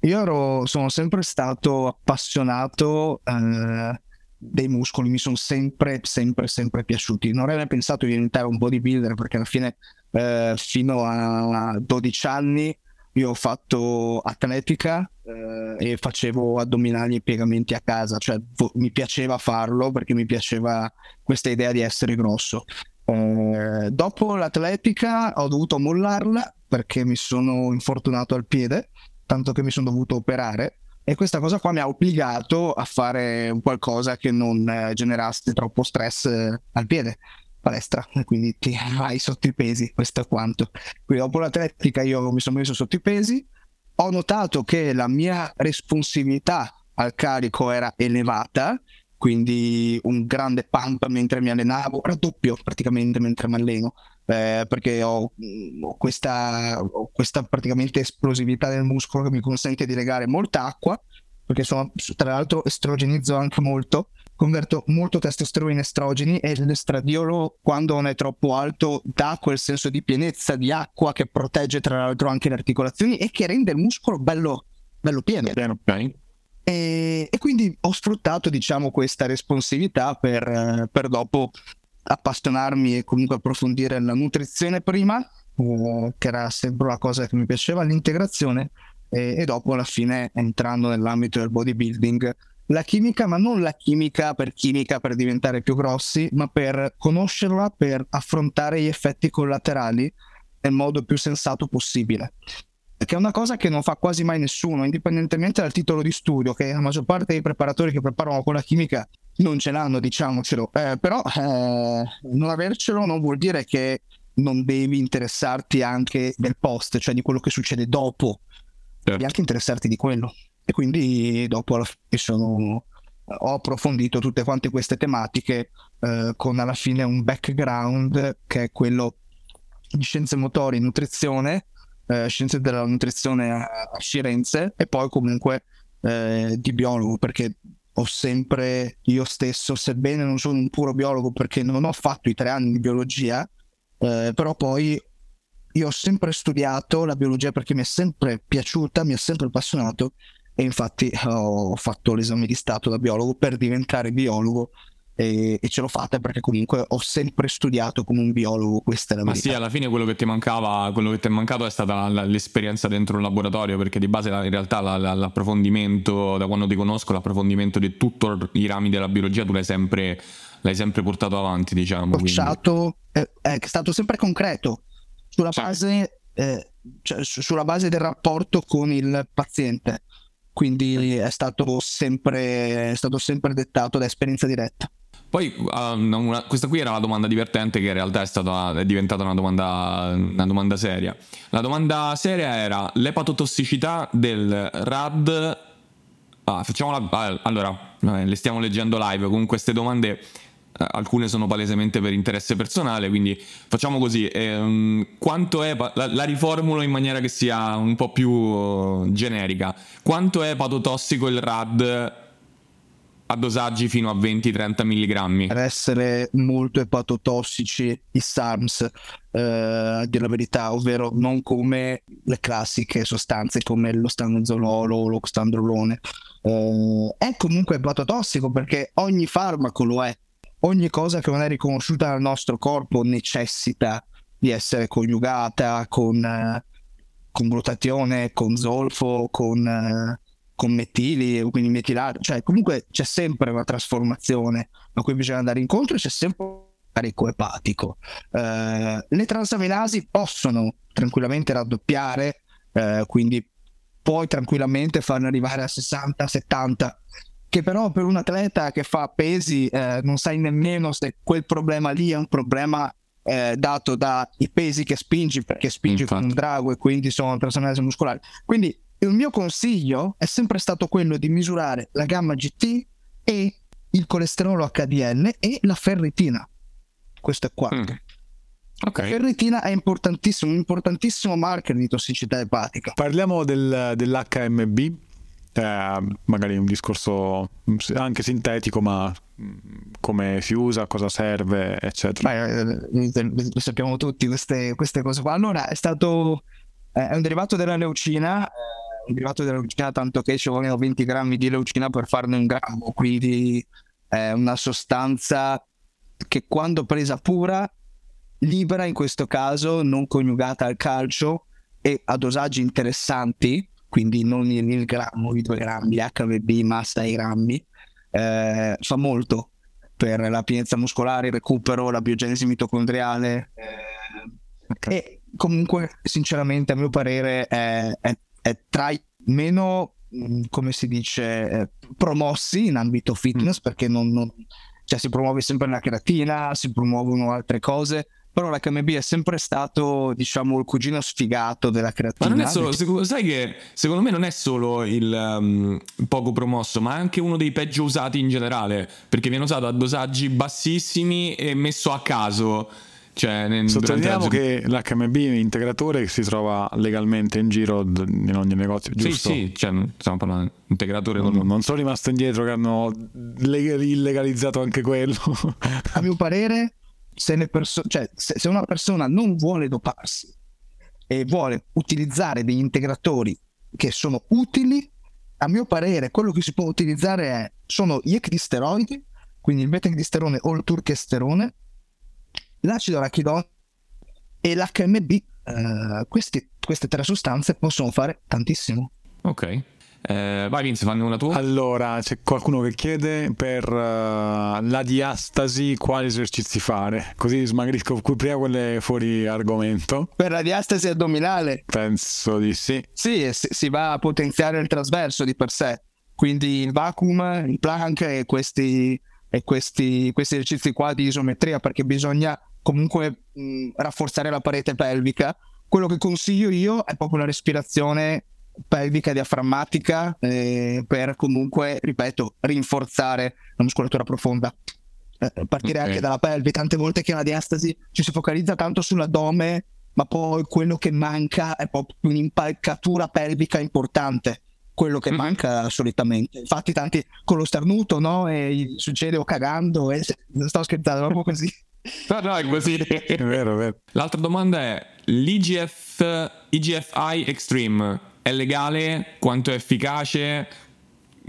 io ero, sono sempre stato appassionato eh, dei muscoli, mi sono sempre, sempre, sempre piaciuti. Non avrei mai pensato di diventare un bodybuilder perché alla fine, eh, fino a 12 anni, io ho fatto atletica eh, e facevo addominali e piegamenti a casa, cioè vo- mi piaceva farlo perché mi piaceva questa idea di essere grosso. Eh, dopo l'atletica ho dovuto mollarla perché mi sono infortunato al piede, tanto che mi sono dovuto operare e questa cosa qua mi ha obbligato a fare un qualcosa che non eh, generasse troppo stress eh, al piede, palestra, quindi ti vai sotto i pesi, questo è quanto. Quindi dopo l'atletica io mi sono messo sotto i pesi, ho notato che la mia responsabilità al carico era elevata, quindi un grande pump mentre mi allenavo, raddoppio praticamente mentre mi alleno, eh, perché ho, mh, ho questa, ho questa praticamente esplosività del muscolo che mi consente di legare molta acqua, perché sono, tra l'altro estrogenizzo anche molto, converto molto testosterone in estrogeni e l'estradiolo quando non è troppo alto dà quel senso di pienezza di acqua che protegge tra l'altro anche le articolazioni e che rende il muscolo bello, bello pieno. Pieno. Ok. E, e quindi ho sfruttato, diciamo, questa responsabilità per, per dopo appassionarmi e comunque approfondire la nutrizione prima, eh, che era sempre una cosa che mi piaceva, l'integrazione, e, e dopo alla fine entrando nell'ambito del bodybuilding. La chimica, ma non la chimica per chimica per diventare più grossi, ma per conoscerla, per affrontare gli effetti collaterali nel modo più sensato possibile che è una cosa che non fa quasi mai nessuno, indipendentemente dal titolo di studio, che la maggior parte dei preparatori che preparano con la chimica non ce l'hanno, diciamocelo. Eh, però eh, non avercelo non vuol dire che non devi interessarti anche del post, cioè di quello che succede dopo, devi Certo. anche interessarti di quello. E quindi dopo alla fine sono, ho approfondito tutte quante queste tematiche eh, con alla fine un background che è quello di scienze motori, nutrizione, eh, scienze della nutrizione a, a Firenze e poi comunque eh, di biologo perché ho sempre io stesso, sebbene non sono un puro biologo perché non ho fatto i tre anni di biologia, eh, però poi io ho sempre studiato la biologia perché mi è sempre piaciuta, mi ha sempre appassionato e infatti ho fatto l'esame di stato da biologo per diventare biologo e, e ce l'ho fatta perché comunque ho sempre studiato come un biologo, questa è la Ma verità. sì, alla fine quello che ti mancava, quello che ti è mancato è stata l'esperienza dentro un laboratorio, perché di base in realtà la- la- l'approfondimento, da quando ti conosco, l'approfondimento di tutti i rami della biologia tu l'hai sempre, l'hai sempre portato avanti, diciamo. quindi- Porciato, eh, è stato sempre concreto sulla base, eh, cioè, su- sulla base del rapporto con il paziente. Quindi è stato sempre, è stato sempre dettato da esperienza diretta. Poi um, una- questa qui era la domanda divertente che in realtà è, stata, è diventata una domanda, una domanda seria. La domanda seria era l'epatotossicità del RAD. Ah, facciamola. ah, allora, le stiamo leggendo live. Con queste domande, alcune sono palesemente per interesse personale. Quindi facciamo così: ehm, quanto è. La, la riformulo in maniera che sia un po' più eh, generica. Quanto è epatotossico il RAD a dosaggi fino a 20-30 mg? Per essere molto epatotossici i SARMS, eh, a dire la verità, ovvero non come le classiche sostanze come lo stanozololo o lo standrolone. Eh, è comunque epatotossico perché ogni farmaco lo è. Ogni cosa che non è riconosciuta dal nostro corpo necessita di essere coniugata con, eh, con glutatione, con zolfo, con, eh, con metili, quindi metilare. Cioè, comunque c'è sempre una trasformazione a cui bisogna andare incontro e c'è sempre un carico epatico. Eh, le transaminasi possono tranquillamente raddoppiare, eh, quindi puoi tranquillamente farne arrivare a 60, 70 che però per un atleta che fa pesi eh, non sai nemmeno se quel problema lì è un problema eh, dato dai pesi che spingi perché spingi Infatti. con un drago e quindi sono personaggi muscolari. Quindi il mio consiglio è sempre stato quello di misurare la gamma GT e il colesterolo HDL e la ferritina. Questo è qua. Mm. Okay. La ferritina è importantissimo, un importantissimo marker di tossicità epatica. Parliamo del, dell'HMB, eh, magari un discorso anche sintetico, ma come si usa, cosa serve, eccetera. Beh, eh, lo sappiamo tutti queste, queste, cose qua. Allora, è stato eh, è un derivato della leucina, eh, un derivato della leucina, tanto che ci vogliono 20 grammi di leucina per farne un grammo, quindi è una sostanza che quando presa pura, libera in questo caso, non coniugata al calcio e a dosaggi interessanti, quindi non il milligrammo, i 2 grammi, HVB, massa ai grammi, eh, fa molto per la pienezza muscolare, il recupero, la biogenesi mitocondriale. Eh, okay. E comunque, sinceramente, a mio parere, è, è, è tra i meno, mm, come si dice, eh, promossi in ambito fitness, mm. perché non, non, cioè, si promuove sempre la creatina, si promuovono altre cose però l'HMB è sempre stato, diciamo, il cugino sfigato della creatina. Ma non è solo, secondo, sai che secondo me non è solo il um, poco promosso, ma è anche uno dei peggio usati in generale, perché viene usato a dosaggi bassissimi e messo a caso. Cioè, nel, Sottolineiamo che l'HMB integratore si trova legalmente in giro in ogni negozio, giusto? Sì, sì, cioè, stiamo parlando di integratore. Non, con... non sono rimasto indietro che hanno illegalizzato anche quello. a mio parere se, perso- cioè, se, se una persona non vuole doparsi e vuole utilizzare degli integratori che sono utili, a mio parere quello che si può utilizzare è, sono gli ecdisteroidi, quindi il beta-ecdisterone o il turchesterone, l'acido arachidonico e l'HMB. Uh, questi, queste tre sostanze possono fare tantissimo. Ok. Eh, vai Vince, fanno una tua. Allora, c'è qualcuno che chiede per uh, la diastasi quali esercizi fare, così smagrisco qui prima quelle fuori argomento. Per la diastasi addominale? Penso di sì. Sì, si va a potenziare il trasverso di per sé, quindi il vacuum, il plank e questi, e questi, questi esercizi qua di isometria perché bisogna comunque mh, rafforzare la parete pelvica. Quello che consiglio io è proprio la respirazione pelvica diaframmatica eh, per comunque, ripeto, rinforzare la muscolatura profonda. Eh, partire okay. anche dalla pelve, tante volte che la diastasi ci si focalizza tanto sull'addome, ma poi quello che manca è proprio un'impalcatura pelvica importante quello che mm-hmm. manca solitamente. Infatti, tanti con lo starnuto, no? E succede o cagando, e sto scherzando, proprio così. No, no, è così. (laughs) è vero, è vero. L'altra domanda è: l'IGF IGFI Extreme è legale, quanto è efficace,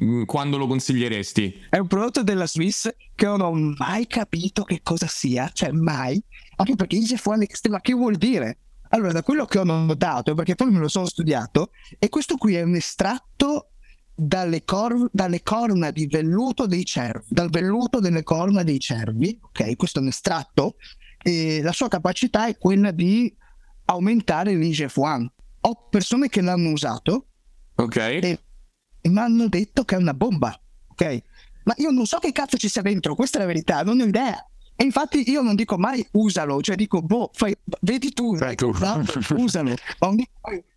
mm, quando lo consiglieresti? È un prodotto della Swiss che non ho mai capito che cosa sia, cioè mai, anche perché dice fuori ma che vuol dire? Allora, da quello che ho notato, perché poi me lo sono studiato, e questo qui è un estratto dalle, cor- dalle corna di velluto dei cervi, dal velluto delle corna dei cervi, ok? Questo è un estratto, e la sua capacità è quella di aumentare l'IGF-1 ho persone che l'hanno usato ok e, e mi hanno detto che è una bomba ok ma io non so che cazzo ci sia dentro questa è la verità non ho idea e infatti io non dico mai usalo, cioè dico, boh, fai, vedi tu, ecco. no? usalo.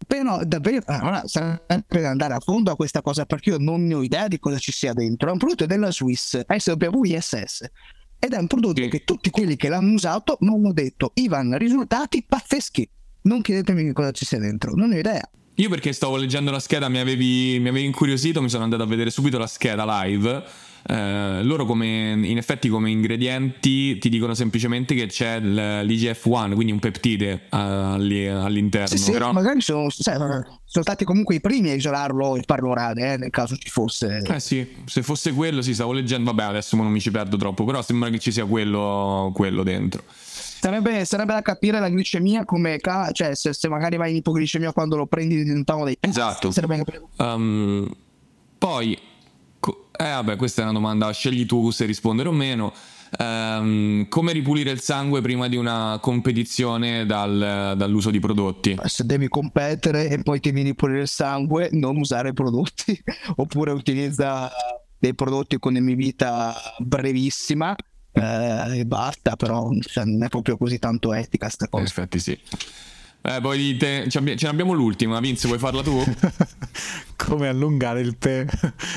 Però davvero, allora, sarebbe andare a fondo a questa cosa perché io non ne ho idea di cosa ci sia dentro. È un prodotto della Swiss, SW ISS. Ed è un prodotto che tutti quelli che l'hanno usato mi hanno detto, Ivan, risultati pazzeschi non chiedetemi che cosa ci sia dentro, non ho idea. Io perché stavo leggendo la scheda mi avevi, mi avevi incuriosito, mi sono andato a vedere subito la scheda live. Eh, loro come in effetti come ingredienti ti dicono semplicemente che c'è l'IGF-1 quindi un peptide uh, all'interno sì, sì, Però... magari sono, cioè, sono, stati comunque i primi a isolarlo e farlo orale eh, nel caso ci fosse eh sì se fosse quello sì stavo leggendo vabbè adesso non mi ci perdo troppo però sembra che ci sia quello, quello dentro Sarebbe, sarebbe, da capire la glicemia come cioè se, se, magari vai in ipoglicemia quando lo prendi di un tavolo dei esatto. um, poi eh vabbè questa è una domanda scegli tu se rispondere o meno. Um, come ripulire il sangue prima di una competizione dal, dall'uso di prodotti? Se devi competere e poi ti vieni a ripulire il sangue non usare prodotti. (laughs) Oppure utilizza dei prodotti con emivita brevissima eh, e basta, però cioè, non è proprio così tanto etica sta cosa. In effetti sì. Eh, poi dite, ce ne abbiamo l'ultima, Vince, vuoi farla tu? (laughs) (laughs) Come allungare il pene.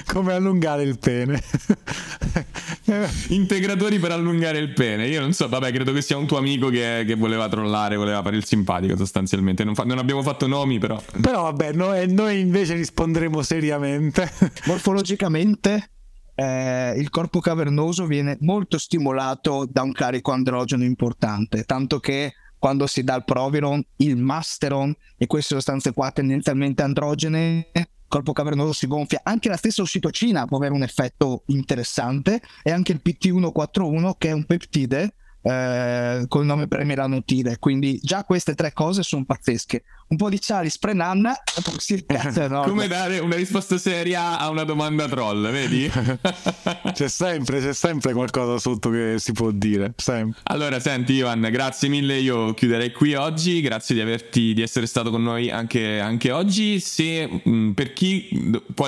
Come allungare il pene. Integratori per allungare il pene. Io non so, vabbè, credo che sia un tuo amico che, che voleva trollare, voleva fare il simpatico sostanzialmente. Non, fa, non abbiamo fatto nomi, però. Però vabbè, noi, noi invece risponderemo seriamente. Morfologicamente eh, il corpo cavernoso viene molto stimolato da un carico androgeno importante, tanto che quando si dà il Proviron, il Masteron e queste sostanze qua tendenzialmente androgene, il corpo cavernoso si gonfia. Anche la stessa ossitocina può avere un effetto interessante e anche il PT141 che è un peptide eh, col nome premieranotide. Quindi già queste tre cose sono pazzesche. Un po' di Cialis pre-nanna, sì, Come dare una risposta seria a una domanda troll, vedi? (laughs) c'è sempre, c'è sempre qualcosa sotto che si può dire. Sempre. Allora, senti Ivan, grazie mille. Io chiuderei qui oggi. Grazie di, averti, di essere stato con noi anche, anche oggi. Se mh, per chi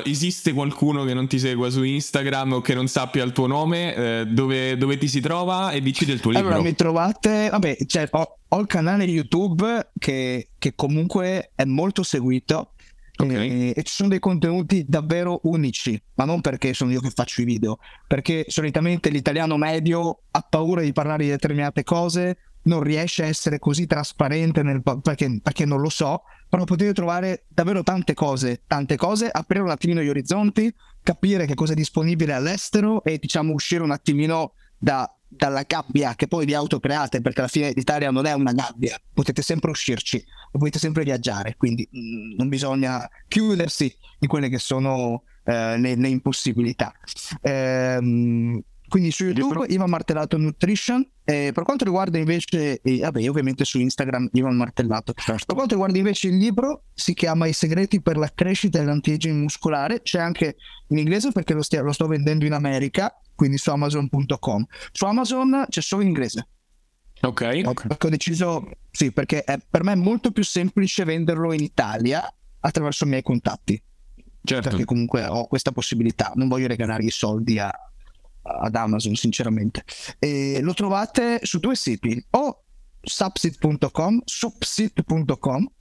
esiste qualcuno che non ti segua su Instagram o che non sappia il tuo nome, eh, dove, dove ti si trova e dici del tuo libro. Allora, mi trovate, vabbè, cioè, ho, ho il canale YouTube che, che, comunque è molto seguito okay. e, ci sono dei contenuti davvero unici, ma non perché sono io che faccio i video, perché solitamente l'italiano medio ha paura di parlare di determinate cose, non riesce a essere così trasparente nel, perché, perché non lo so, però potete trovare davvero tante cose, tante cose, aprire un attimino gli orizzonti, capire che cosa è disponibile all'estero e diciamo uscire un attimino da dalla gabbia che poi vi autocreate, perché alla fine l'Italia non è una gabbia, potete sempre uscirci, potete sempre viaggiare, quindi mh, mm, non bisogna chiudersi in quelle che sono eh, le, le, impossibilità. Ehm, quindi su YouTube Ivan Martellato Nutrition. Eh, per quanto riguarda invece, eh, vabbè, ovviamente su Instagram Ivan Martellato. Certo. Per quanto riguarda invece il libro, si chiama I segreti per la crescita dell'antiaging muscolare. C'è anche in inglese perché lo, stia, lo sto vendendo in America, quindi su Amazon.com. Su Amazon c'è solo in inglese. Ok. Perché ho deciso, sì, perché è, per me è molto più semplice venderlo in Italia attraverso i miei contatti. Certo. Perché comunque ho questa possibilità, non voglio regalare i soldi a, ad Amazon sinceramente. E lo trovate su due siti o subsit.com subsit.com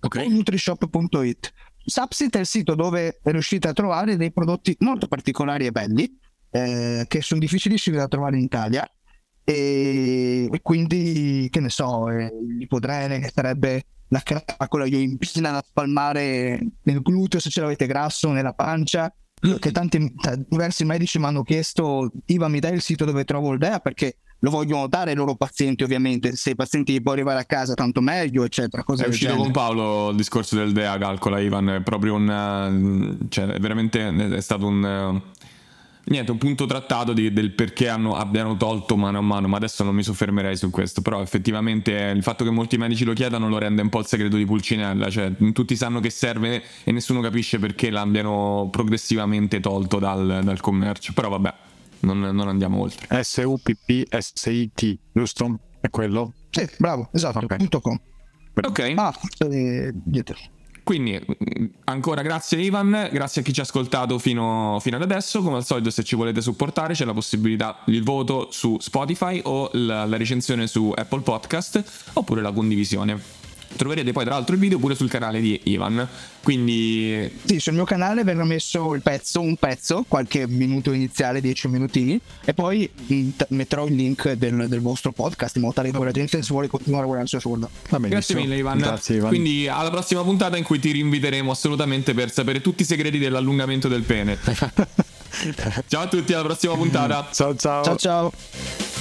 okay. o nutrishop.it Subsit è il sito dove riuscite a trovare dei prodotti molto particolari e belli eh, che sono difficilissimi da trovare in Italia. E, e quindi che ne so eh, l'ipodrene che sarebbe la crema con la ioimpina da spalmare nel gluteo se ce l'avete grasso nella pancia che tanti, diversi medici mi hanno chiesto Iva mi dai il sito dove trovo il DEA? Perché lo vogliono dare ai loro pazienti ovviamente. Se i pazienti può arrivare a casa tanto meglio eccetera è uscito genere. con Paolo il discorso del DEA calcola Ivan. È proprio un cioè veramente è stato un niente, un punto trattato di, del perché hanno, abbiano tolto mano a mano, ma adesso non mi soffermerei su questo, però effettivamente il fatto che molti medici lo chiedano lo rende un po' il segreto di Pulcinella, cioè tutti sanno che serve e nessuno capisce perché l'abbiano progressivamente tolto dal, dal commercio, però vabbè, non, non, andiamo oltre. S-U-P-P-S-I-T, giusto? È quello? Sì, bravo, esatto, okay. punto com. Ok. Ah, eh, quindi ancora grazie Ivan, grazie a chi ci ha ascoltato fino, fino, ad adesso, come al solito se ci volete supportare c'è la possibilità il voto su Spotify o la, la recensione su Apple Podcast oppure la condivisione. Troverete poi tra l'altro il video pure sul canale di Ivan. Quindi... Sì, sul mio canale verrà messo il pezzo, un pezzo, qualche minuto iniziale, 10 minutini, e poi metterò il link del, del vostro podcast in modo tale che la gente se vuole continuare a guardarsi solo. Grazie mille Ivan. Grazie Ivan. Quindi alla prossima puntata in cui ti rinviteremo assolutamente per sapere tutti i segreti dell'allungamento del pene. (laughs) ciao a tutti, alla prossima puntata. Ciao ciao. Ciao ciao.